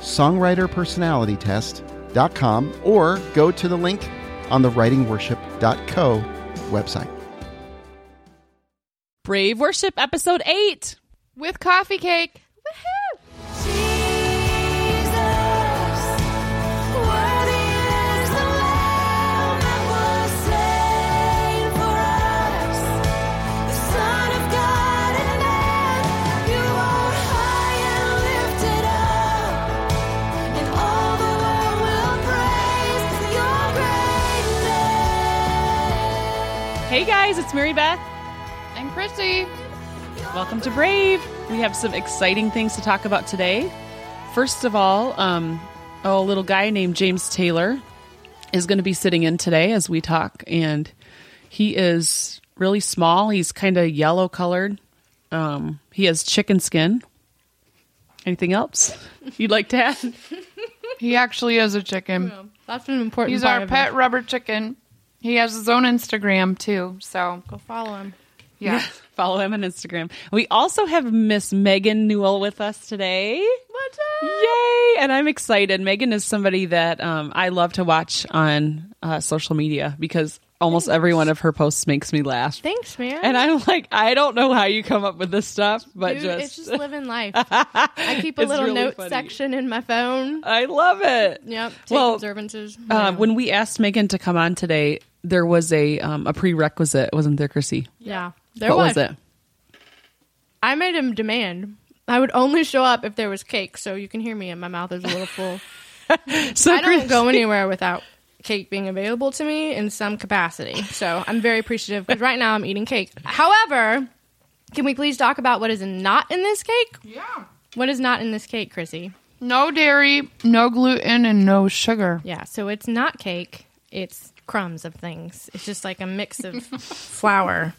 songwriterpersonalitytest.com or go to the link on the writingworship.co website. Brave Worship Episode 8. with coffee cake. Hey guys, it's Mary Beth. And Chrissy. Welcome to Brave. We have some exciting things to talk about today. First of all, um, a little guy named James Taylor is going to be sitting in today as we talk, and he is really small. He's kind of yellow colored. Um, he has chicken skin. Anything else you'd like to add? He actually is a chicken. That's an important He's part our of pet it. rubber chicken. He has his own Instagram too. So Go follow him. yeah. Follow him on Instagram. We also have Miss Megan Newell with us today. What's up? Yay! And I'm excited. Megan is somebody that um, I love to watch on uh, social media because almost every one of her posts makes me laugh. Thanks, man. And I'm like, I don't know how you come up with this stuff, but Dude, just, it's just living life. I keep a It's little really note funny. section in my phone. I love it. Yep. Take Well, observances. Uh, when we asked Megan to come on today, there was a um, a prerequisite, wasn't there, Chrissy? yeah. There what was it? I made him demand. I would only show up if there was cake, so you can hear me and my mouth is a little full. So I don't Chris- go anywhere without cake being available to me in some capacity. So I'm very appreciative because right now I'm eating cake. However, can we please talk about what is not in this cake? Yeah. What is not in this cake, Chrissy? No dairy, no gluten, and no sugar. Yeah, so it's not cake. It's crumbs of things. It's just like a mix of flour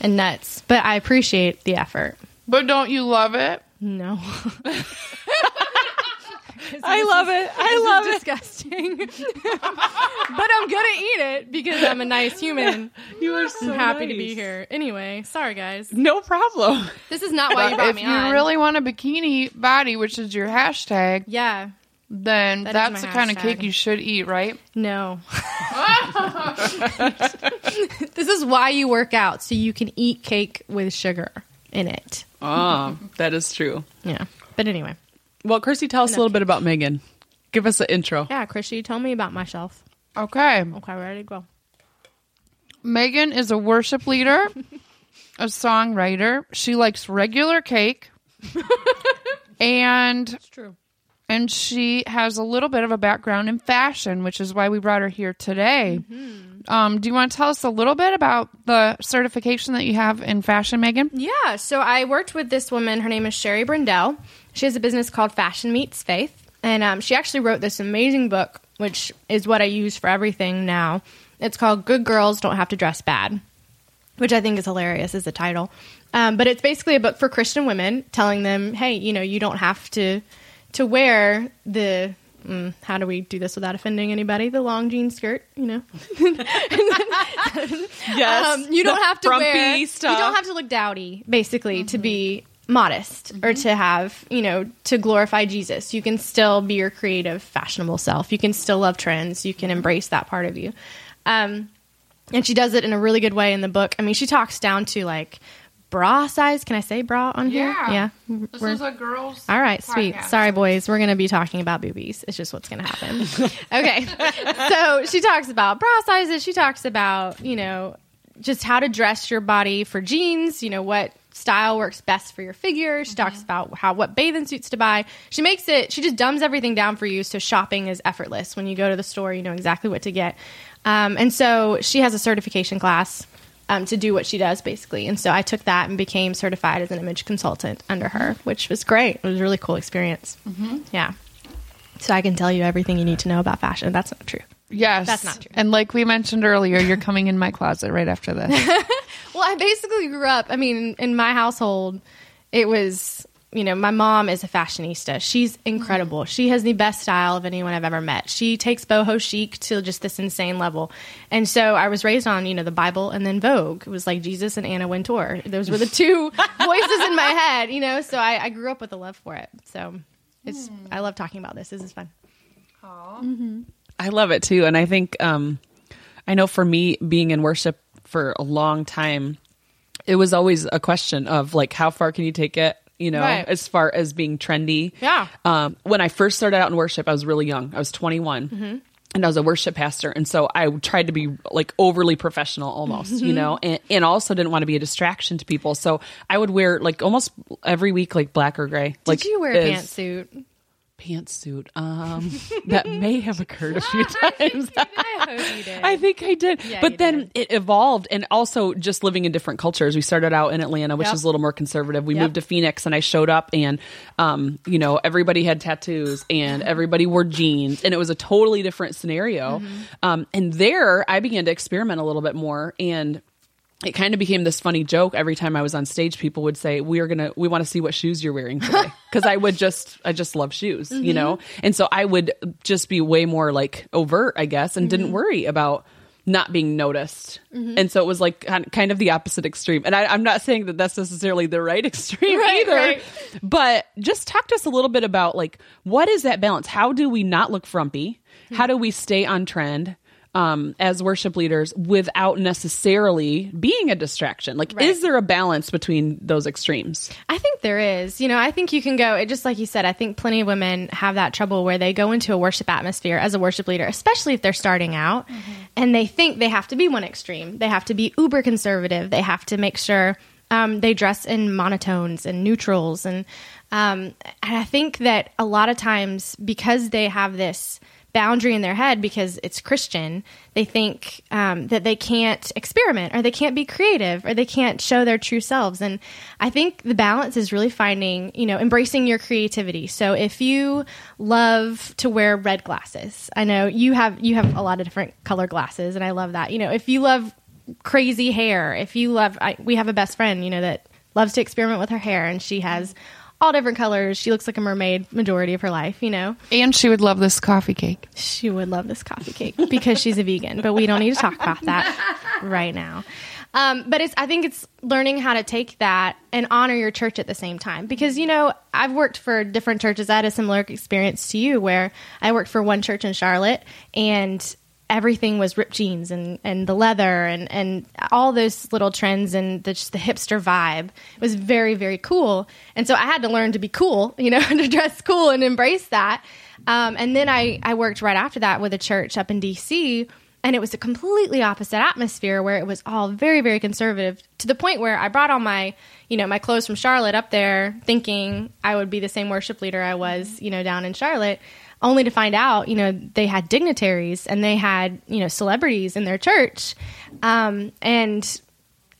and nuts. But I appreciate the effort. But don't you love it? No. I love it. I love it. disgusting. but I'm gonna eat it because I'm a nice human. You are so I'm happy to be here. Anyway, sorry guys. No problem. This is not why you brought if me you on. really want a bikini body, which is your hashtag, yeah. Then That is that's the kind of cake you should eat, right? No. this is why you work out so you can eat cake with sugar in it. Ah, that is true. Yeah. But anyway. Well, Chrissy, tell us a little bit about Megan. Give us an intro. Yeah, Chrissy, tell me about myself. Okay. Okay, ready to go. Megan is a worship leader, a songwriter. She likes regular cake. and It's true. And she has a little bit of a background in fashion, which is why we brought her here today. Um, do you want to tell us a little bit about the certification that you have in fashion, Megan? Yeah, so I worked with this woman. Her name is Sherry Brindell. She has a business called Fashion Meets Faith, and um, she actually wrote this amazing book, which is what I use for everything now. It's called "Good Girls Don't Have to Dress Bad," which I think is hilarious as a title. Um, but it's basically a book for Christian women, telling them, "Hey, you know, you don't have to to wear the." Mm, how do we do this without offending anybody? The long jean skirt, you know. Yes. Um, you don't have to wear. stuff. You don't have to look dowdy, basically, to be modest or to have you know to glorify Jesus. You can still be your creative, fashionable self. You can still love trends. You can embrace that part of you. Um, and she does it in a really good way in the book. I mean, she talks down to like bra size. Can I say bra on here? Yeah. Yeah. This We're- is a girl's. all right, sweet. Sorry, boys. We're going to be talking about boobies. It's just what's going to happen. okay. So she talks about bra sizes. She talks about, you know, just how to dress your body for jeans, you know, what style works best for your figure. She talks about how what bathing suits to buy. She makes it, she just dumbs everything down for you so shopping is effortless. When you go to the store, you know exactly what to get. Um, and so she has a certification class um, to do what she does basically. And so I took that and became certified as an image consultant under her, which was great. It was a really cool experience. Yeah. so I can tell you everything you need to know about fashion. That's not true. Yes. That's not true. And like we mentioned earlier, you're coming in my closet right after this. Well, I basically grew up. I mean, in my household, it was you know my mom is a fashionista. She's incredible. She has the best style of anyone I've ever met. She takes boho chic to just this insane level. And so I was raised on you know the Bible and then Vogue. It was like Jesus and Anna Wintour. Those were the two voices in my head. You know, so I, I grew up with a love for it. So it's I love talking about this. This is fun. I love it too. And I think, um, I know for me being in worship for a long time, it was always a question of like, how far can you take it? You know, Right. as far as being trendy. Yeah. Um, when I first started out in worship, I was really young. I was 21. Mm-hmm. And I was a worship pastor. And so I tried to be like overly professional almost, you know, and, and also didn't want to be a distraction to people. So I would wear like almost every week, like black or gray. like Did you wear a pantsuit? Pantsuit. Um, that may have occurred a few times. I did. I think I did. Yeah, but then it evolved and also just living in different cultures. We started out in Atlanta, which Yep. is a little more conservative. We Yep. moved to Phoenix and I showed up and um, you know, everybody had tattoos and everybody wore jeans and it was a totally different scenario. Mm-hmm. Um, and there I began to experiment a little bit more and it kind of became this funny joke every time I was on stage. People would say, "We are gonna, we want to see what shoes you're wearing today," because I would just, I just love shoes, you know. Mm-hmm. And so I would just be way more like overt, I guess, and didn't mm-hmm. worry about not being noticed. Mm-hmm. And so it was like kind of the opposite extreme. And I, I'm not saying that that's necessarily the right extreme Right, either, right. but just talk to us a little bit about like what is that balance? How do we not look frumpy? How do we stay on trend? Um, as worship leaders without necessarily being a distraction like Right. is there a balance between those extremes I think there is. You know, I think you can go, it, just like you said, I think plenty of women have that trouble where they go into a worship atmosphere as a worship leader, especially if they're starting out, and they think they have to be one extreme. They have to be uber conservative. They have to make sure um, they dress in monotones and neutrals. And, um, and I think that a lot of times, because they have this boundary in their head because it's Christian, they think um, that they can't experiment or they can't be creative or they can't show their true selves. And I think the balance is really finding, you know, embracing your creativity. So if you love to wear red glasses, I know you have you have a lot of different color glasses, and I love that. You know, if you love crazy hair, if you love, I, we have a best friend, you know, that loves to experiment with her hair, and she has all different colors. She looks like a mermaid majority of her life, you know. and she would love this coffee cake. She would love this coffee cake because she's a vegan, but we don't need to talk about that right now. Um, but it's, I think it's learning how to take that and honor your church at the same time. Because, you know, I've worked for different churches. I had a similar experience to you where I worked for one church in Charlotte and everything was ripped jeans and, and the leather and, and all those little trends and the, just the hipster vibe It was very, very cool. And so I had to learn to be cool, you know, and to dress cool and embrace that. Um, and then I, I worked right after that with a church up in DC and it was a completely opposite atmosphere where it was all very very conservative to the point where i brought all my you know my clothes from charlotte up there thinking i would be the same worship leader i was you know down in charlotte only to find out you know they had dignitaries and they had you know celebrities in their church. Um, and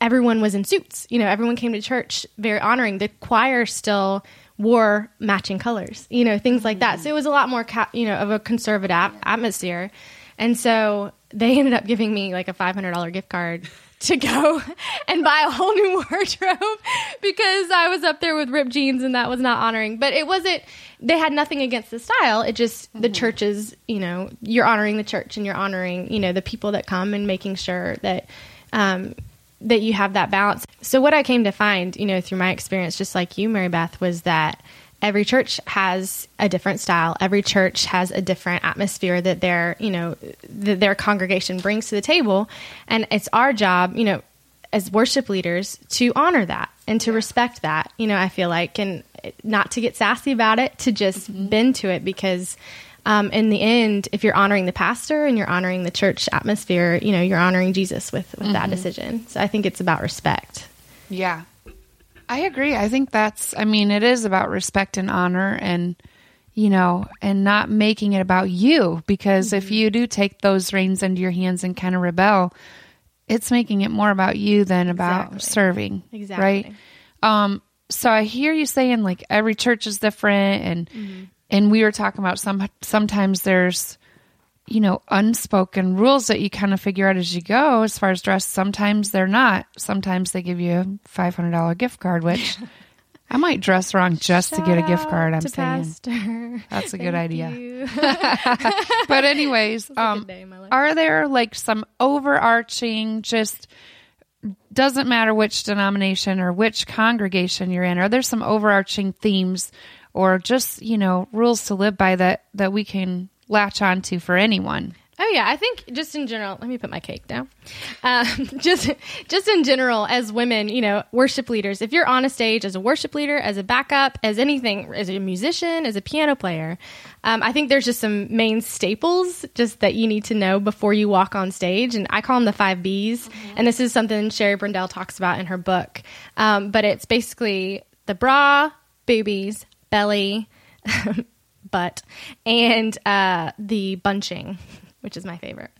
everyone was in suits. You know everyone came to church very honoring. The choir still wore matching colors you know things like that. So it was a lot more ca- you know of a conservative at- atmosphere. And so they ended up giving me like a $500 gift card to go and buy a whole new wardrobe because I was up there with ripped jeans and that was not honoring. But it wasn't, they had nothing against the style. It just, the churches, you know, you're honoring the church and you're honoring, you know, the people that come and making sure that, um, that you have that balance. So what I came to find, you know, through my experience, just like you, Mary Beth, was that every church has a different style. Every church has a different atmosphere that their, you know, that their congregation brings to the table, and it's our job, you know, as worship leaders to honor that and to respect that. You know, I feel like, and not to get sassy about it, to just bend to it because. Um, in the end, if you're honoring the pastor and you're honoring the church atmosphere, you know you're honoring Jesus with with that decision. So I think it's about respect. Yeah. I agree. I think that's, I mean, it is about respect and honor and, you know, and not making it about you because if you do take those reins into your hands and kind of rebel, it's making it more about you than about Exactly. serving. Exactly. Right. Um, so I hear you saying like every church is different and and we were talking about some sometimes there's you know unspoken rules that you kind of figure out as you go as far as dress. Sometimes they're not. Sometimes they give you a $500 gift card which i might dress wrong just to get a gift card i'm saying. Pastor. that's a good idea. but anyways um day in my life. are there like some overarching just doesn't matter which denomination or which congregation you're in are there some overarching themes or just you know rules to live by that that we can latch onto for anyone Oh yeah, I think just in general. Let me put my cake down. Um, just, just in general, as women, you know, worship leaders. If you're on a stage as a worship leader, as a backup, as anything, as a musician, as a piano player, um, I think there's just some main staples just that you need to know before you walk on stage. And I call them the five B's. And this is something Sherry Brindell talks about in her book. Um, but it's basically the bra, boobies, belly, butt, and uh, the bunching, which is my favorite.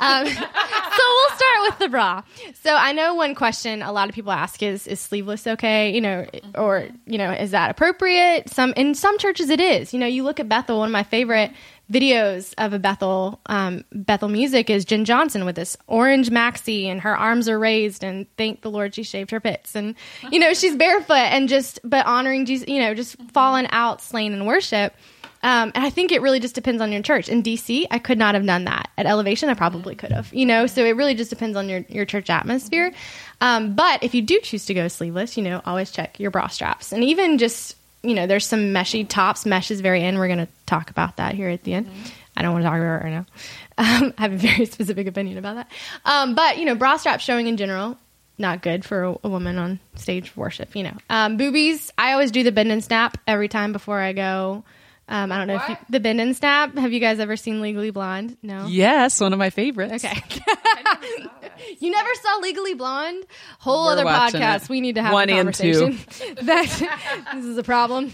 Um, so we'll start with the bra. So I know one question a lot of people ask is is sleeveless okay? You know, or you know, is that appropriate? Some in some churches it is. You know, you look at Bethel. One of my favorite videos of a Bethel um, Bethel music is Jenn Johnson with this orange maxi and her arms are raised and thank the Lord she shaved her pits and you know she's barefoot and just but honoring Jesus. You know, just falling out, slain in worship. Um, and I think it really just depends on your church. In DC, I could not have done that. At Elevation, I probably could have. You know, so it really just depends on your, your church atmosphere. Um, but if you do choose to go sleeveless, you know, always check your bra straps. And even just, you know, there's some meshy tops. Mesh is very in. We're going to talk about that here at the end. I don't want to talk about it right now. Um, I have a very specific opinion about that. Um, but, you know, bra straps showing in general, not good for a, a woman on stage worship, you know. Um, boobies, I always do the bend and snap every time before I go. Um, I don't know if you, the bend and snap. Have you guys ever seen Legally Blonde? No. Yes, one of my favorites. Okay. you never saw Legally Blonde? Whole We're other podcast. it. We need to have One a and two. conversation. that this is a problem.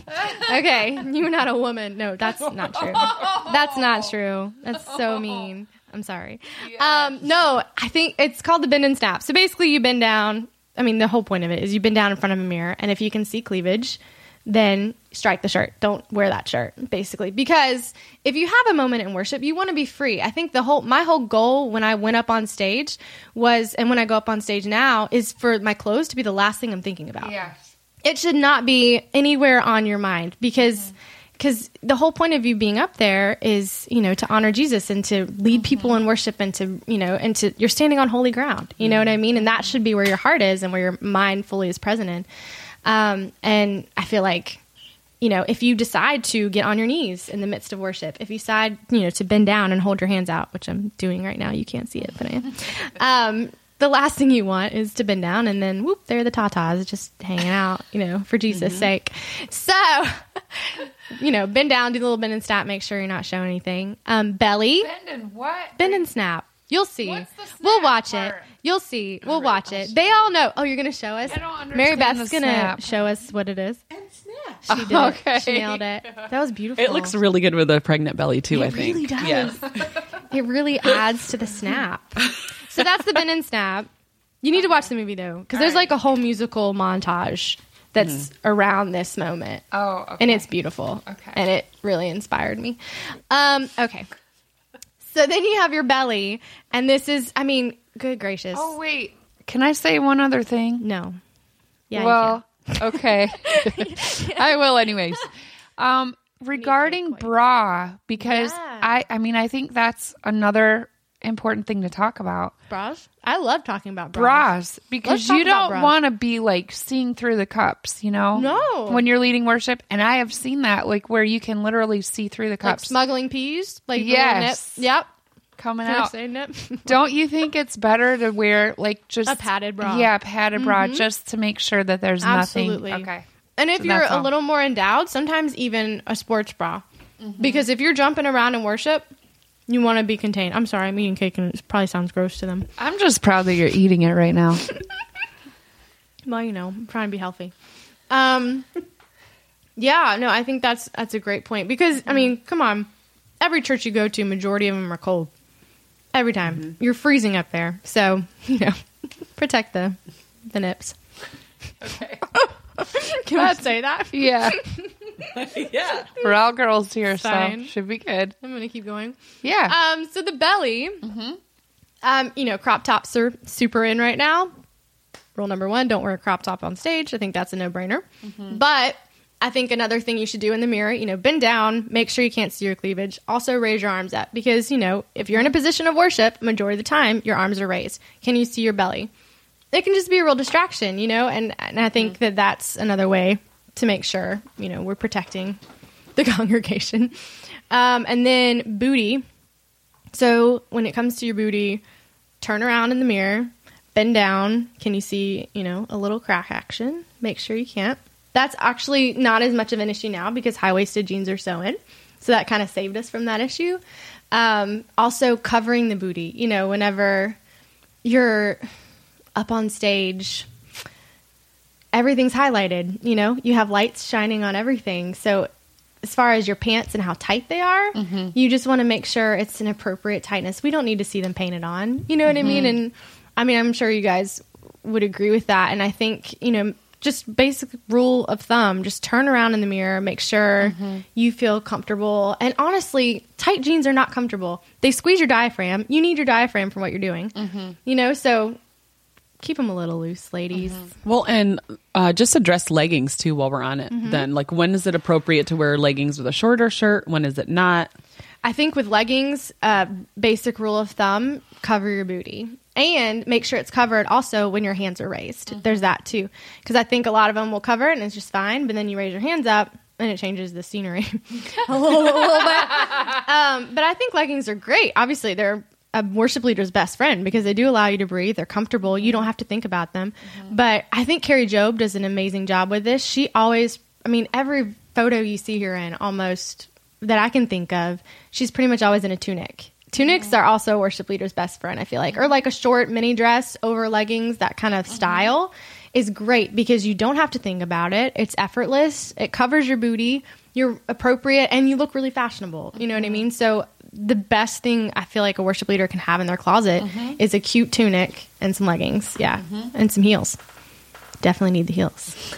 Okay, you're not a woman. No, that's not true. That's not true. That's so mean. I'm sorry. Um, no, I think it's called the bend and snap. So basically, you bend down. I mean, the whole point of it is you bend down in front of a mirror, and if you can see cleavage, then strike the shirt. Don't wear that shirt, basically. Because if you have a moment in worship, you want to be free. I think the whole my whole goal when I went up on stage was and when I go up on stage now is for my clothes to be the last thing I'm thinking about. yes It should not be anywhere on your mind because because the whole point of you being up there is you know to honor Jesus and to lead mm-hmm. people in worship and to you know and to you're standing on holy ground. You know mm-hmm. what I mean? And that mm-hmm. should be where your heart is and where your mind fully is present in. Um, and I feel like, you know, if you decide to get on your knees in the midst of worship, if you decide, you know, to bend down and hold your hands out, which I'm doing right now, you can't see it, but I am. Um, the last thing you want is to bend down and then whoop, there are the tatas just hanging out, you know, for Jesus' sake. So, you know, bend down, do the little bend and snap, make sure you're not showing anything. Um, belly, bend and what bend and snap. You'll see. What's the we'll watch part? it. You'll see. We'll watch it. They all know. Oh, you're going to show us? I don't Mary Beth's going to snap. show us what it is. and snap She did. Okay. She nailed it. That was beautiful. It looks really good with a pregnant belly too. It I think. really does. Yeah. It really adds to the snap. So that's the bend and snap. You need to watch the movie though, because there's like a whole musical montage that's around this moment. oh okay. and it's beautiful. Okay. And it really inspired me. Um, okay. So then you have your belly, and this is, I mean, good gracious. oh wait can i say one other thing no. Yeah. well, okay. I will anyways. Um regarding bra because Yeah. I I mean I think that's another important thing to talk about. bras. I love talking about bras. Bras because you don't want to be like seeing through the cups, you know? No. When you're leading worship and I have seen that like where you can literally see through the Like cups smuggling peas, like Yes. Yep. coming Can out. say nip? Don't you think it's better to wear like just A padded bra. Yeah, padded bra just to make sure that there's Absolutely. nothing. Okay. And if So you're a little more endowed, sometimes even a sports bra. Mm-hmm. Because if you're jumping around in worship, you want to be contained. I'm sorry, I'm eating cake and it probably sounds gross to them. I'm just proud that you're eating it right now. Well, you know, I'm trying to be healthy. Um, yeah, no, I think that's that's a great point because I mean, come on, every church you go to, majority of them are cold. Every time you're freezing up there, so you know, protect the the nips. Okay. Can I say that? Yeah. yeah. We're all girls here, Fine. so should be good. I'm gonna keep going. Yeah. Um, so the belly, um, you know, crop tops are super in right now. Rule number one: don't wear a crop top on stage. I think that's a no-brainer. But I think another thing you should do in the mirror, you know, bend down, make sure you can't see your cleavage. Also, raise your arms up because you know if you're in a position of worship, majority of the time your arms are raised. Can you see your belly? It can just be a real distraction, you know, and and I think that that's another way to make sure you know we're protecting the congregation. Um, and then booty. So when it comes to your booty, turn around in the mirror, bend down. Can you see, you know, a little crack action? Make sure you can't. That's actually not as much of an issue now because high waisted jeans are so in. So that kind of saved us from that issue. Um, also, covering the booty. You know, whenever you're up on stage, everything's highlighted. You know, you have lights shining on everything. So, as far as your pants and how tight they are, mm-hmm. you just want to make sure it's an appropriate tightness. We don't need to see them painted on. You know what I mean? Mm-hmm. And I mean, I'm sure you guys would agree with that. And I think, you know, just basic rule of thumb just turn around in the mirror, make sure mm-hmm. you feel comfortable. And honestly, tight jeans are not comfortable. They squeeze your diaphragm. You need your diaphragm for what you're doing. You know, so keep them a little loose, ladies. Well, and uh, just address leggings too while we're on it. Then, like, when is it appropriate to wear leggings with a shorter shirt? When is it not? I think with leggings, uh, basic rule of thumb: cover your booty and make sure it's covered. Also, when your hands are raised, there's that too. Because I think a lot of them will cover it and it's just fine, but then you raise your hands up and it changes the scenery a little, a little bit. Um, but I think leggings are great. Obviously, they're a worship leader's best friend because they do allow you to breathe. They're comfortable. You don't have to think about them. Mm-hmm. But I think Kari Jobe does an amazing job with this. She always, I mean, every photo you see her in almost that I can think of, she's pretty much always in a tunic. Tunics are also a worship leader's best friend, I feel like. Or like a short mini dress over leggings, that kind of mm-hmm. style is great because you don't have to think about it. It's effortless. It covers your booty. You're appropriate and you look really fashionable. You know what I mm-hmm. mean? So the best thing I feel like a worship leader can have in their closet mm-hmm. is a cute tunic and some leggings. Yeah. Mm-hmm. And some heels. Definitely need the heels.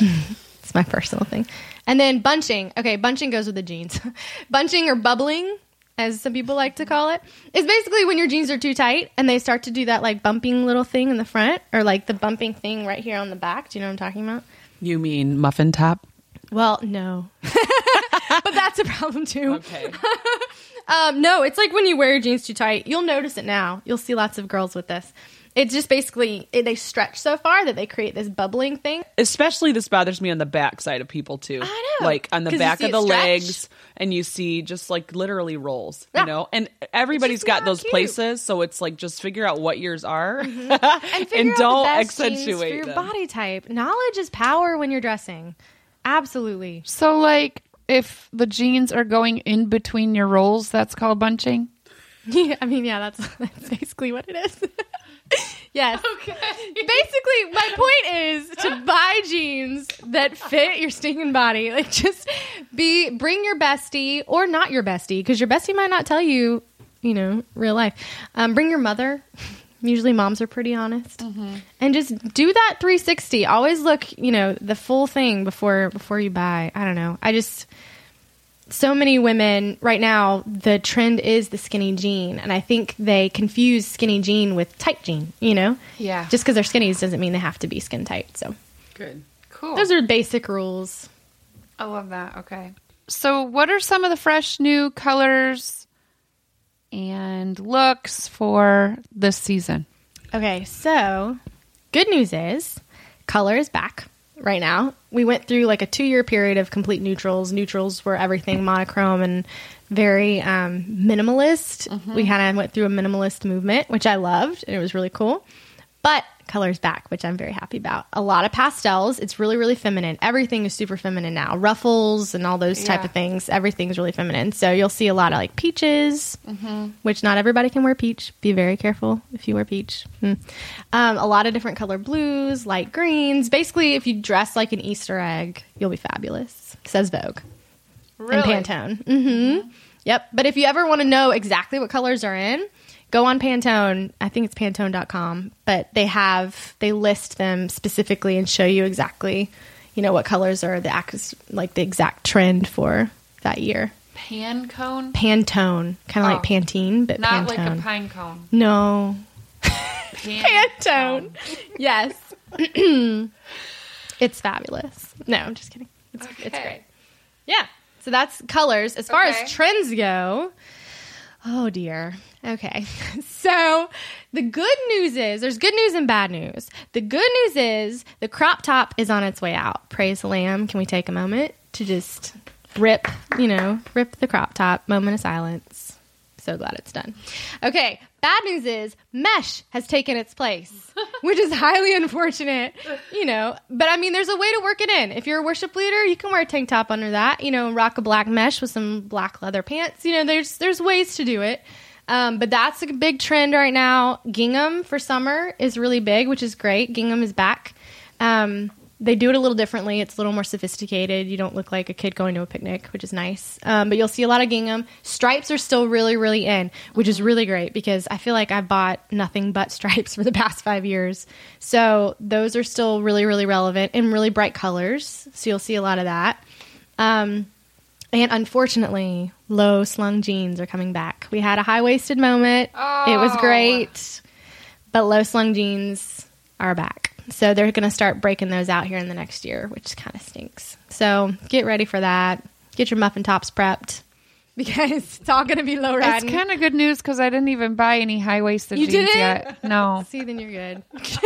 it's my personal thing. And then bunching. Okay, bunching goes with the jeans. bunching or bubbling, as some people like to call it, is basically when your jeans are too tight and they start to do that like bumping little thing in the front or like the bumping thing right here on the back. Do you know what I'm talking about? You mean muffin top? Well, no. but that's a problem too. Okay. Um, no, it's like when you wear your jeans too tight. You'll notice it now. You'll see lots of girls with this. It's just basically it, they stretch so far that they create this bubbling thing. Especially this bothers me on the back side of people too. I know. Like on the 'Cause you back see of it the stretch. legs and you see just like literally rolls, Yeah. you know? And everybody's got not those cute. places, so it's like just figure out what yours are And, figure out don't best jeans accentuate for your them. body type. Knowledge is power when you're dressing. Absolutely. So, like, if the jeans are going in between your rolls, that's called bunching. Yeah, I mean, yeah, that's that's basically what it is. yes. Okay. Basically, my point is to buy jeans that fit your stinking body. Like, just be bring your bestie or not your bestie because your bestie might not tell you, you know, real life. Um, bring your mother. Usually, moms are pretty honest, mm-hmm. and just do that 360. Always look, you know, the full thing before before you buy. I don't know. I just so many women right now the trend is the skinny jean and i think they confuse skinny jean with tight jean you know Yeah. just because they're skinnies doesn't mean they have to be skin tight so Good. Cool. those are basic rules I love that. Okay. So, what are some of the fresh new colors and looks for this season? okay so good news is color is back right now. We went through like a two year period of complete neutrals. Neutrals were everything monochrome and very um, minimalist. We kind of went through a minimalist movement which i loved and it was really cool. But colors back which i'm very happy about. A lot of pastels it's really really feminine. Everything is super feminine now. Ruffles and all those type Yeah. of things everything's really feminine. So you'll see a lot of like peaches which not everybody can wear peach. Be very careful if you wear peach. Hmm. um, a lot of different color blues light greens. Basically if you dress like an easter egg you'll be fabulous says vogue. And Pantone. hmm Yep. But if you ever want to know exactly what colors are in, go on Pantone. I think it's pantone.com, but they have, they list them specifically and show you exactly, you know what colors are the like the exact trend for that year. Pan cone? Pantone, kind of Oh. like Pantene, but Not Pantone. like a pine cone. no, Pan Pantone. Yes. it's fabulous. No, I'm just kidding. It's, it's great. Yeah. So that's colors. As far Okay. as trends go, oh dear. Okay. So the good news is there's good news and bad news. The good news is the crop top is on its way out. Praise the Lamb. Can we take a moment to just rip, you know, rip the crop top? Moment of silence. So glad it's done. Okay, bad news is mesh has taken its place, which is highly unfortunate, you know. But I mean, there's a way to work it in. If you're a worship leader, you can wear a tank top under that, you know, rock a black mesh with some black leather pants. You know, there's there's ways to do it. Um, but that's a big trend right now. Gingham for summer is really big, which is great. Gingham is back. Um, they do it a little differently. It's a little more sophisticated. You don't look like a kid going to a picnic, which is nice. Um, but you'll see a lot of gingham. Stripes are still really, really in, which is really great because I feel like I've bought nothing but stripes for the past five years. So those are still really, really relevant in really bright colors. So you'll see a lot of that. Um, and unfortunately, low slung jeans are coming back. We had a high waisted moment. It was Oh. great. But low slung jeans are back. So they're going to start breaking those out here in the next year, which kind of stinks. So get ready for that. Get your muffin tops prepped because it's all going to be low riding. It's kind of good news because I didn't even buy any high waisted jeans didn't? yet. No. See, then you're good.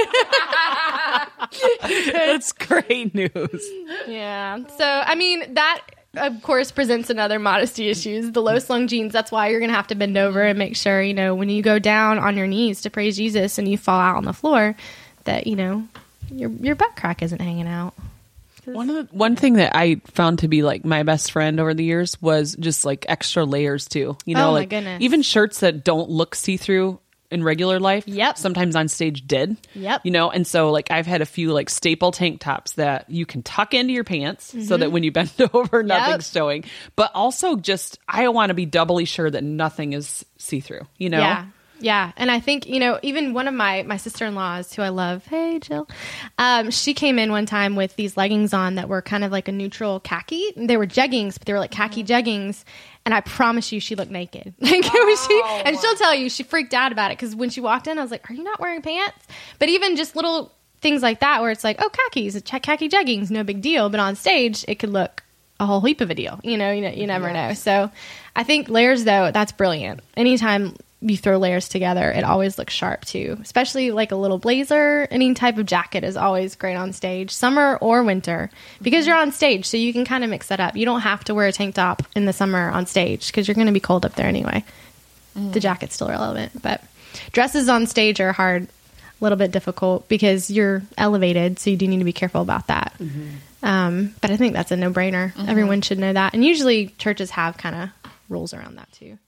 That's great news. Yeah. So, I mean, that of course presents another modesty issues. The low slung jeans, that's why you're going to have to bend over and make sure, you know, when you go down on your knees to praise Jesus and you fall out on the floor, that, you know, your your butt crack isn't hanging out. One of the one thing that I found to be like my best friend over the years was just like extra layers too. You know, Oh, like goodness. even shirts that don't look see through in regular life. Yep. Sometimes on stage did. Yep. You know, and so like I've had a few like staple tank tops that you can tuck into your pants so that mm-hmm. when you bend over, nothing's showing. But also just I want to be doubly sure that nothing is see through. You know. Yeah. Yeah. And I think, you know, even one of my, my sister in laws who I love, hey, Jill, um, she came in one time with these leggings on that were kind of like a neutral khaki. They were jeggings, but they were like khaki jeggings. And I promise you, she looked naked. Like, was she, and she'll tell you, she freaked out about it because when she walked in, I was like, Are you not wearing pants? But even just little things like that, where it's like, Oh, khakis, ch- khaki jeggings, no big deal. But on stage, it could look a whole heap of a deal. You know, you know, you never know. So I think layers though, that's brilliant. Anytime you throw layers together, it always looks sharp too. Especially like a little blazer, any type of jacket is always great on stage, summer or winter, because you're on stage, so you can kind of mix it up. You don't have to wear a tank top in the summer on stage because you're going to be cold up there anyway. Mm. The jacket's still relevant, but dresses on stage are hard, a little bit difficult because you're elevated, so you do need to be careful about that. Mm-hmm. Um, but I think that's a no brainer. Mm-hmm. Everyone should know that. And usually churches have kind of rules around that too.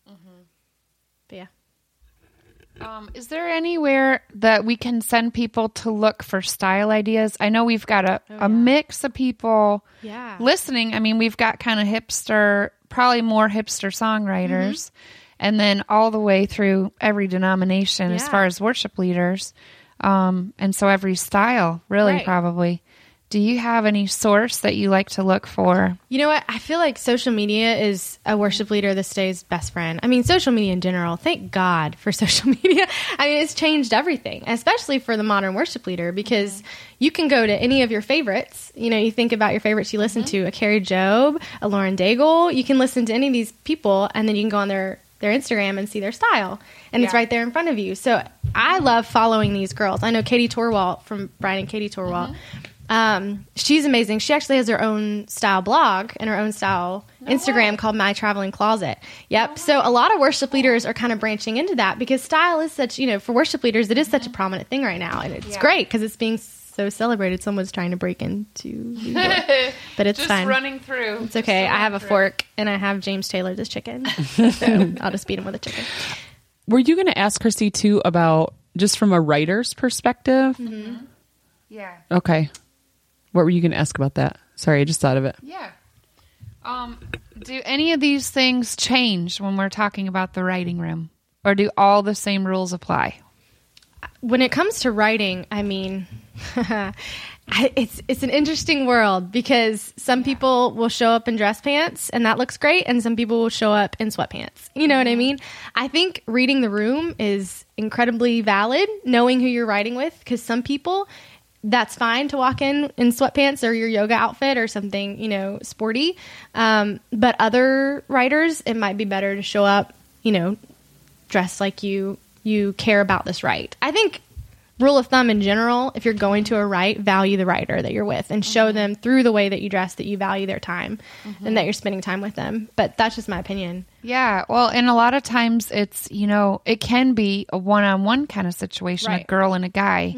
Yeah. Um, is there anywhere that we can send people to look for style ideas? I know we've got a, a mix of people Yeah. listening. I mean, we've got kind of hipster, probably more hipster songwriters, and then all the way through every denomination as far as worship leaders. Um, and so every style, really, Right. probably. Do you have any source that you like to look for? You know what? I feel like social media is a worship leader this day's best friend. I mean, social media in general. Thank God for social media. I mean, it's changed everything, especially for the modern worship leader, because you can go to any of your favorites. You know, you think about your favorites you listen mm-hmm. to, a Kari Jobe, a Lauren Daigle. You can listen to any of these people, and then you can go on their their Instagram and see their style, and it's right there in front of you. So I love following these girls. I know Katie Torwalt from Brian and Katie Torwalt. Mm-hmm. Um, she's amazing. She actually has her own style blog and her own style Instagram called My Traveling Closet. Yep. so a lot of worship leaders are kind of branching into that because style is such, you know, for worship leaders, it is such a prominent thing right now. And it's Yeah. great because it's being so celebrated. Someone's trying to break into, the but it's fine. Running through. It's okay. I have a fork and I have James Taylor this chicken. so I'll just beat him with a chicken. Were you going to ask Christy too about just from a writer's perspective? Yeah. Okay. What were you going to ask about that? Sorry, I just thought of it. Yeah. Um, do any of these things change when we're talking about the writing room? Or do all the same rules apply? when it comes to writing, I mean, it's it's an interesting world because some people will show up in dress pants and that looks great, and some people will show up in sweatpants. You know what I mean? I think reading the room is incredibly valid, knowing who you're writing with, because some people that's fine to walk in in sweatpants or your yoga outfit or something you know sporty, um, but other writers it might be better to show up you know dressed like you you care about this right. I think rule of thumb in general, if you're going to a write, value the writer that you're with and show them through the way that you dress that you value their time and that you're spending time with them. But that's just my opinion. Yeah, well, and a lot of times it's, you know, it can be a one on one kind of situation, a Right. Mm-hmm. girl and a guy.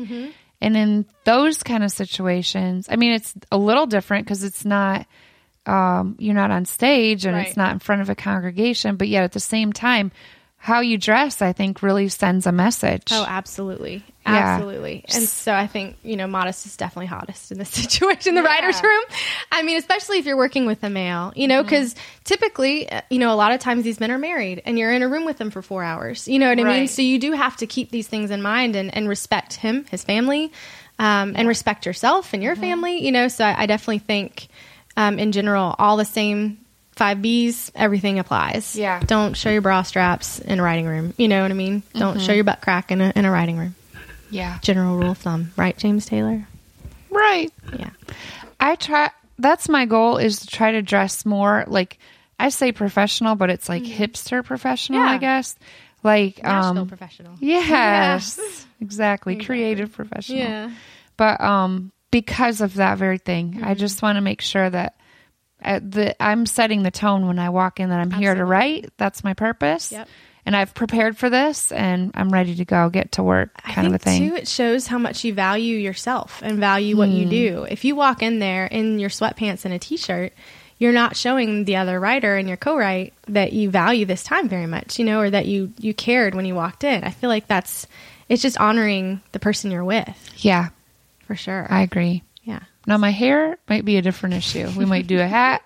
And in those kind of situations, I mean, it's a little different because it's not, um, you're not on stage and Right. it's not in front of a congregation, but yet at the same time, how you dress, I think, really sends a message. Oh, absolutely. Yeah. Absolutely. And so I think, you know, modest is definitely hottest in this situation, the writer's room. I mean, especially if you're working with a male, you know, because typically, uh, you know, a lot of times these men are married and you're in a room with them for four hours. You know what I mean? So you do have to keep these things in mind and, and respect him, his family, um, and respect yourself and your family, you know. So I, I definitely think, um, in general, all the same five B's, everything applies. Yeah. Don't show your bra straps in a writing room. You know what I mean? Don't show your butt crack in a, in a writing room yeah. general rule of thumb, right, James Taylor? Right. Yeah. I try. That's my goal is to try to dress more like I say professional, but it's like hipster professional, Yeah. I guess. Like, Nashville um, professional. yes, exactly, creative professional. Yeah. But um, because of that very thing, I just want to make sure that uh, the I'm setting the tone when I walk in that I'm here to write. That's my purpose. Yep. And I've prepared for this, and I'm ready to go, get to work, I kind think of a thing. too, it shows how much you value yourself and value what you do. If you walk in there in your sweatpants and a t-shirt, you're not showing the other writer and your co-write that you value this time very much, you know, or that you you cared when you walked in. I feel like that's it's just honoring the person you're with yeah, for sure. I agree. Now my hair might be a different issue. We might do a hat.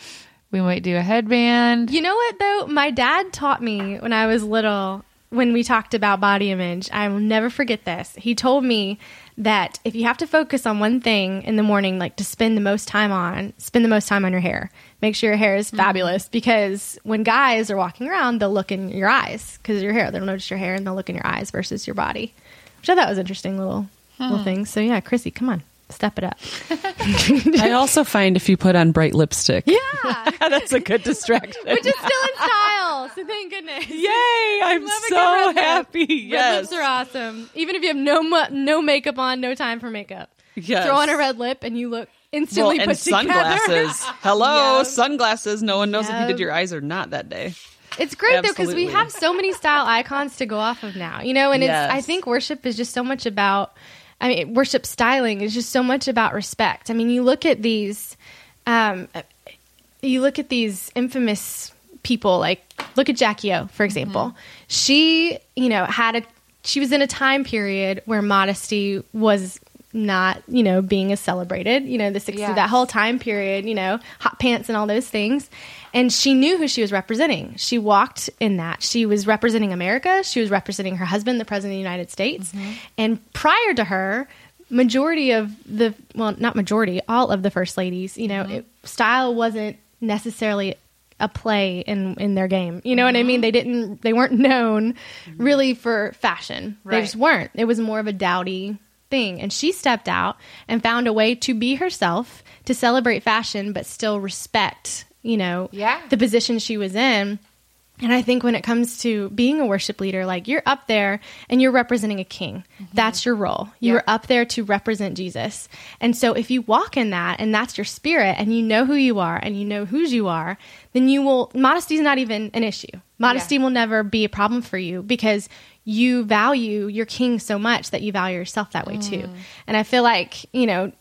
we might do a headband. You know what though? My dad taught me when I was little when we talked about body image. I will never forget this. He told me that if you have to focus on one thing in the morning, like to spend the most time on, spend the most time on your hair. Make sure your hair is mm-hmm. fabulous because when guys are walking around, they'll look in your eyes because of your hair. They'll notice your hair and they'll look in your eyes versus your body, which I thought was interesting little little thing. So yeah, Chrissy, come on, step it up. I also find if you put on bright lipstick, Yeah, that's a good distraction. which is still in style. So thank goodness. Yay! I'm Love a good so red lip. happy. Red lips are awesome. Even if you have no mu- no makeup on, no time for makeup. Yes. Throw on a red lip and you look well, instantly and put sunglasses. together. Hello, Yep. sunglasses. No one knows if you did your eyes or not that day. It's great though because we have so many style icons to go off of now. You know, and Yes. it's I think worship is just so much about. I mean, worship styling is just so much about respect. I mean, you look at these, um, you look at these infamous people. Like, look at Jackie O, for example. Mm-hmm. She, you know, had a she was in a time period where modesty was not, you know, being as celebrated. You know, the 60s, Yes. that whole time period, you know, hot pants and all those things. And she knew who she was representing. She walked in that. She was representing America. She was representing her husband, the president of the United States. Mm-hmm. And prior to her, majority of the well, not majority, all of the first ladies, you know, mm-hmm. it, style wasn't necessarily a play in in their game. You know what I mean? Mm-hmm. They didn't they weren't known really for fashion. They just weren't. It was more of a dowdy thing. And she stepped out and found a way to be herself, to celebrate fashion but still respect, you know, Yeah. the position she was in. And I think when it comes to being a worship leader, like you're up there and you're representing a king. Mm-hmm. That's your role. You're Yeah. up there to represent Jesus. And so if you walk in that and that's your spirit and you know who you are and you know whose you are, then you will, modesty is not even an issue. Modesty Yeah. will never be a problem for you because you value your king so much that you value yourself that way too. Mm. And I feel like, you know,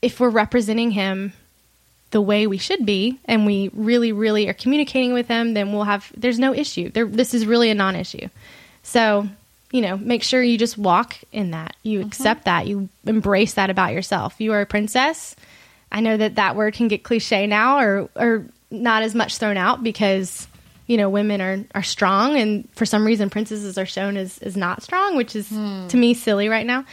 if we're representing him the way we should be and we really really are communicating with him, then we'll have there's no issue. There this is really a non-issue. So you know make sure you just walk in that. You mm-hmm. accept that. You embrace that about yourself. You are a princess. I know that that word can get cliche now or or not as much thrown out because you know women are are strong and for some reason princesses are shown as as not strong which is to me silly right now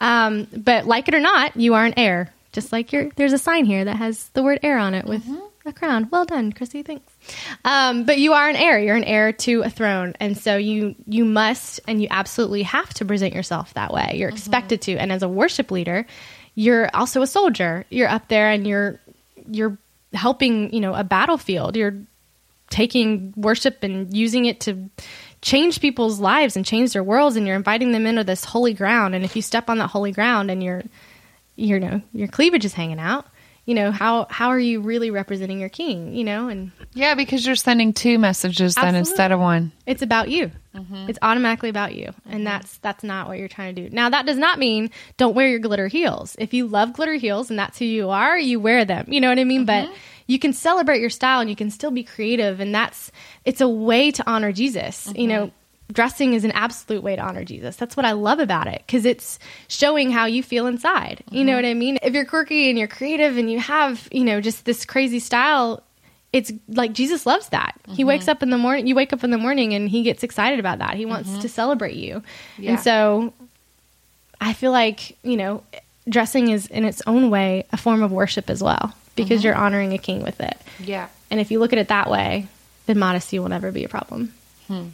Um, but like it or not, you are an heir. Just like you're, there's a sign here that has the word heir on it with a crown. Well done, Chrissy. Thanks. Um, but you are an heir. You're an heir to a throne, and so you you must and you absolutely have to present yourself that way. You're expected to. And as a worship leader, you're also a soldier. You're up there and you're you're helping. You know, a battlefield. You're taking worship and using it to change people's lives and change their worlds and you're inviting them into this holy ground. And if you step on that holy ground and your you know your cleavage is hanging out you know how how are you really representing your king you know? And Yeah, because you're sending two messages then instead of one. it's about you. Mm-hmm. It's automatically about you. And mm-hmm. that's that's not what you're trying to do. Now that does not mean don't wear your glitter heels. If you love glitter heels and that's who you are you wear them. You know what i mean? But mm-hmm. You can celebrate your style and you can still be creative and that's it's a way to honor jesus. You know dressing is an absolute way to honor jesus. That's what i love about it because it's showing how you feel inside. You know mm-hmm. what i mean? If you're quirky and you're creative and you have you know just this crazy style it's like Jesus loves that. He wakes mm-hmm. up in the morning, you wake up in the morning and he gets excited about that. He wants mm-hmm. to celebrate you. Yeah. And so I feel like, you know, dressing is in its own way a form of worship as well because you're mm-hmm. honoring a king with it. Yeah. And if you look at it that way, then modesty will never be a problem. Hmm.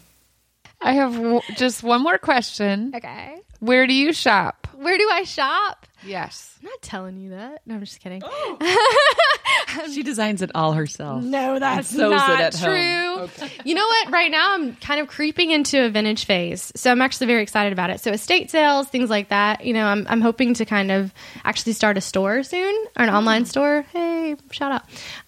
I have w- just one more question. Okay. Where do you shop? Where do I shop? Yes. I'm not telling you that. No, I'm just kidding. She designs it all herself. No, that's sews it not at true. home. You know what? Right now, I'm kind of creeping into a vintage phase, so I'm actually very excited about it. So estate sales, things like that. You know, I'm I'm hoping to kind of actually start a store soon or an online store. Hey, shout out.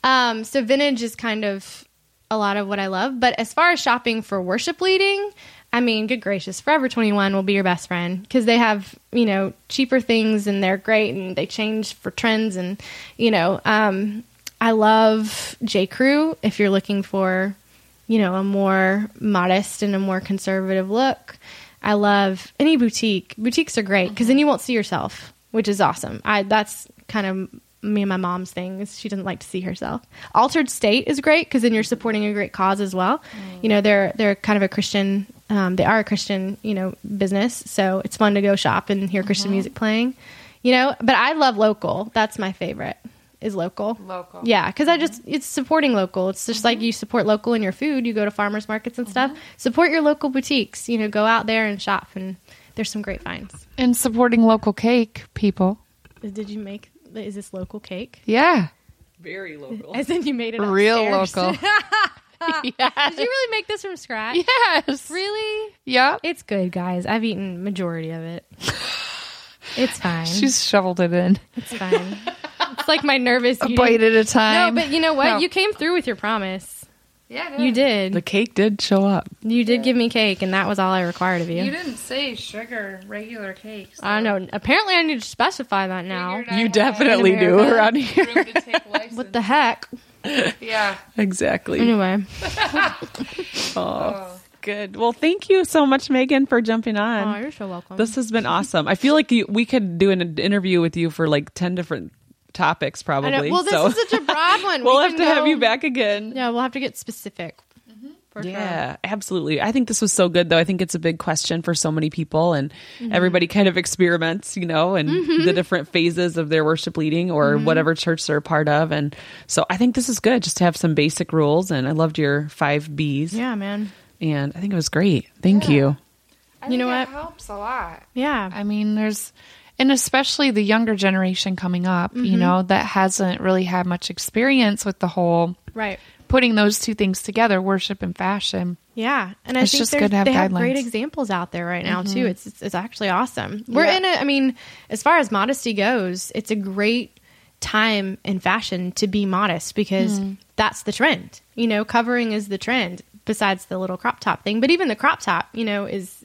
Um, so vintage is kind of a lot of what I love. But as far as shopping for worship leading, I mean, good gracious, Forever 21 will be your best friend because they have, you know, cheaper things and they're great and they change for trends. And, you know, um, I love J. Crew if you're looking for, you know, a more modest and a more conservative look. I love any boutique. Boutiques are great because then you won't see yourself, which is awesome. I that's kind of me and my mom's thing is she doesn't like to see herself. Altar'd State is great because then you're supporting a great cause as well. Mm. You know, they're they're kind of a Christian. Um, they are a Christian, you know, business, so it's fun to go shop and hear Christian uh-huh. music playing. You know, but I love local. That's my favorite. Is local. Local. Yeah, because I mm-hmm. just it's supporting local. It's just like mm-hmm. you support local in your food. You go to farmers markets and stuff. Mm-hmm. Support your local boutiques. You know, go out there and shop, and there's some great finds. And supporting local cake people. Did you make? Is this local cake? Yeah. Very local. As in you made it Real upstairs? local. yes. Did you really make this from scratch? Yes. Really? Yep. It's good, guys. I've eaten majority of it. It's fine. She's shoveled it in. it's fine. It's like my nervous A eating. bite at a time. No, but you know what? No. You came through with your promise. Yeah, You did. The cake did show up. You did give me cake, and that was all I required of you. You didn't say sugar, regular cakes. I don't know. Apparently, I need to specify that now. You definitely do America. around here. What the heck? Yeah. exactly. Anyway, oh, oh, good. Well, thank you so much, Megan, for jumping on. oh, you're so welcome. this has been awesome. I feel like you, we could do an interview with you for like 10 different topics, probably. Well, this so is such a broad one. we'll We have can to have you back again. Yeah, we'll have to get specific. For sure. Yeah, absolutely. I think this was so good, though. I think it's a big question for so many people, and Mm-hmm. everybody kind of experiments, you know, and the different phases of their worship leading or Mm-hmm. whatever church they're a part of. And so I think this is good just to have some basic rules. And I loved your five B's, Yeah, man. and I think it was great. Thank you. You know what? helps a lot. Yeah. I mean, there's, and especially the younger generation coming up, Mm-hmm. you know, that hasn't really had much experience with the whole Right. putting those two things together, worship and fashion. Yeah, and I It's think just good to have they have great examples out there right now too. It's, it's it's actually awesome. We're Yeah. in a. I mean, as far as modesty goes, it's a great time in fashion to be modest because that's the trend. You know, covering is the trend. Besides the little crop top thing, but even the crop top, you know, is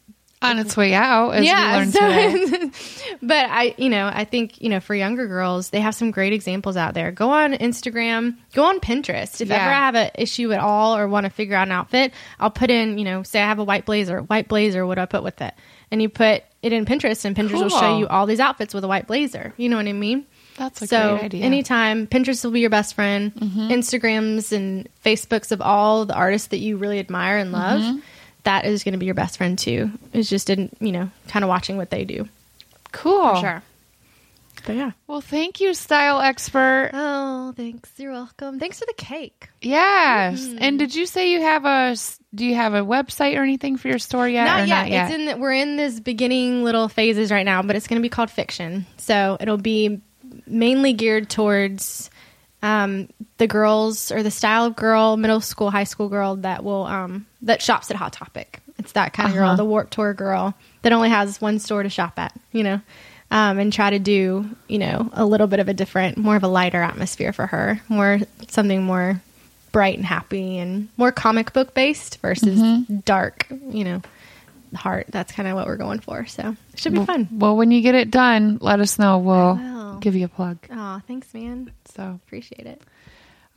On its way out, as we learned but I, you know, I think, you know, for younger girls, they have some great examples out there. Go on Instagram, go on Pinterest. If Yeah. ever I have an issue at all or want to figure out an outfit, I'll put in, you know, say I have a white blazer, white blazer, what do I put with it? And you put it in Pinterest and Pinterest will show you all these outfits with a white blazer. You know what I mean? That's a so great idea. anytime Pinterest will be your best friend, mm-hmm. Instagrams and Facebooks of all the artists that you really admire and love, mm-hmm. That is going to be your best friend too. It's just in you know kind of watching what they do. Cool. for sure. But yeah. Well, thank you, style expert. Oh, thanks. You're welcome. Thanks for the cake. Yes. Mm-hmm. And did you say you have a? Do you have a website or anything for your store yet? not, or yet. not yet. It's in. The, we're in this beginning little phases right now, but it's going to be called fiction. So it'll be mainly geared towards um, the girls or the style of girl, middle school, high school girl that will um, that shops at Hot Topic. It's that kind of Uh-huh. girl, the Warped Tour girl that only has one store to shop at. You know. Um, and try to do, you know, a little bit of a different, more of a lighter atmosphere for her, more something more bright and happy and more comic book based versus Mm-hmm. dark, you know, heart. That's kind of what we're going for. So it should be fun. well, when you get it done, let us know. We'll give you a plug. Oh, thanks, man. So, Appreciate it.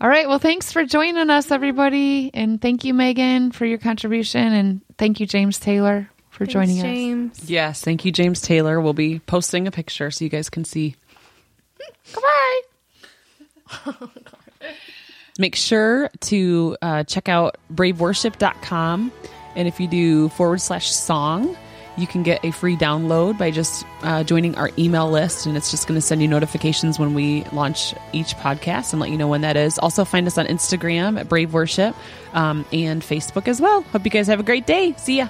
all right. Well, thanks for joining us, everybody, and thank you, Megan, for your contribution, and thank you, James Taylor, for joining Thanks, us. James. Yes, thank you, James Taylor. We'll be posting a picture so you guys can see. Goodbye. Make sure to uh, check out braveworship.com. And if you do forward slash song, you can get a free download by just uh, joining our email list. And it's just going to send you notifications when we launch each podcast and let you know when that is. Also, find us on Instagram at Brave Worship um, and Facebook as well. Hope you guys have a great day. See ya.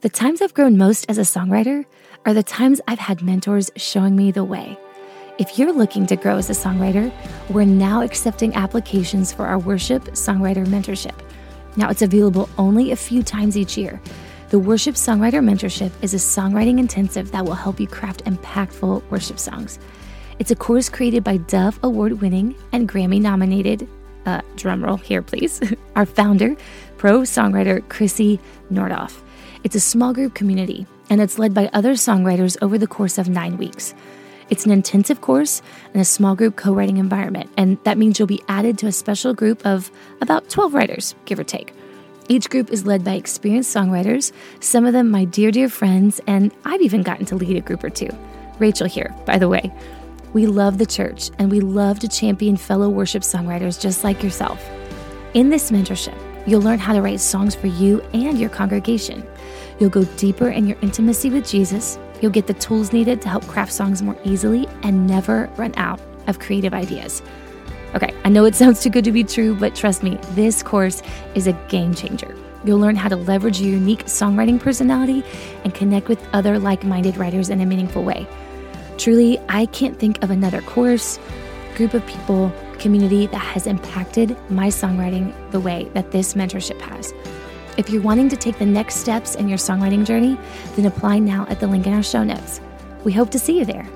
The times I've grown most as a songwriter are the times I've had mentors showing me the way. If you're looking to grow as a songwriter, we're now accepting applications for our worship songwriter mentorship. Now, it's available only a few times each year. The Worship Songwriter Mentorship is a songwriting intensive that will help you craft impactful worship songs. It's a course created by Dove Award winning and Grammy nominated, uh, drumroll here, please, our founder, pro songwriter Krissy Nordhoff. It's a small group community, and it's led by other songwriters over the course of nine weeks. It's an intensive course and a small group co writing environment, and that means you'll be added to a special group of about 12 writers, give or take. Each group is led by experienced songwriters, some of them my dear, dear friends, and I've even gotten to lead a group or two. Rachel here, by the way. We love the church and we love to champion fellow worship songwriters just like yourself. In this mentorship, you'll learn how to write songs for you and your congregation. You'll go deeper in your intimacy with Jesus. You'll get the tools needed to help craft songs more easily and never run out of creative ideas. Okay, I know it sounds too good to be true, but trust me, this course is a game changer. You'll learn how to leverage your unique songwriting personality and connect with other like minded writers in a meaningful way. Truly, I can't think of another course, group of people, community that has impacted my songwriting the way that this mentorship has. If you're wanting to take the next steps in your songwriting journey, then apply now at the link in our show notes. We hope to see you there.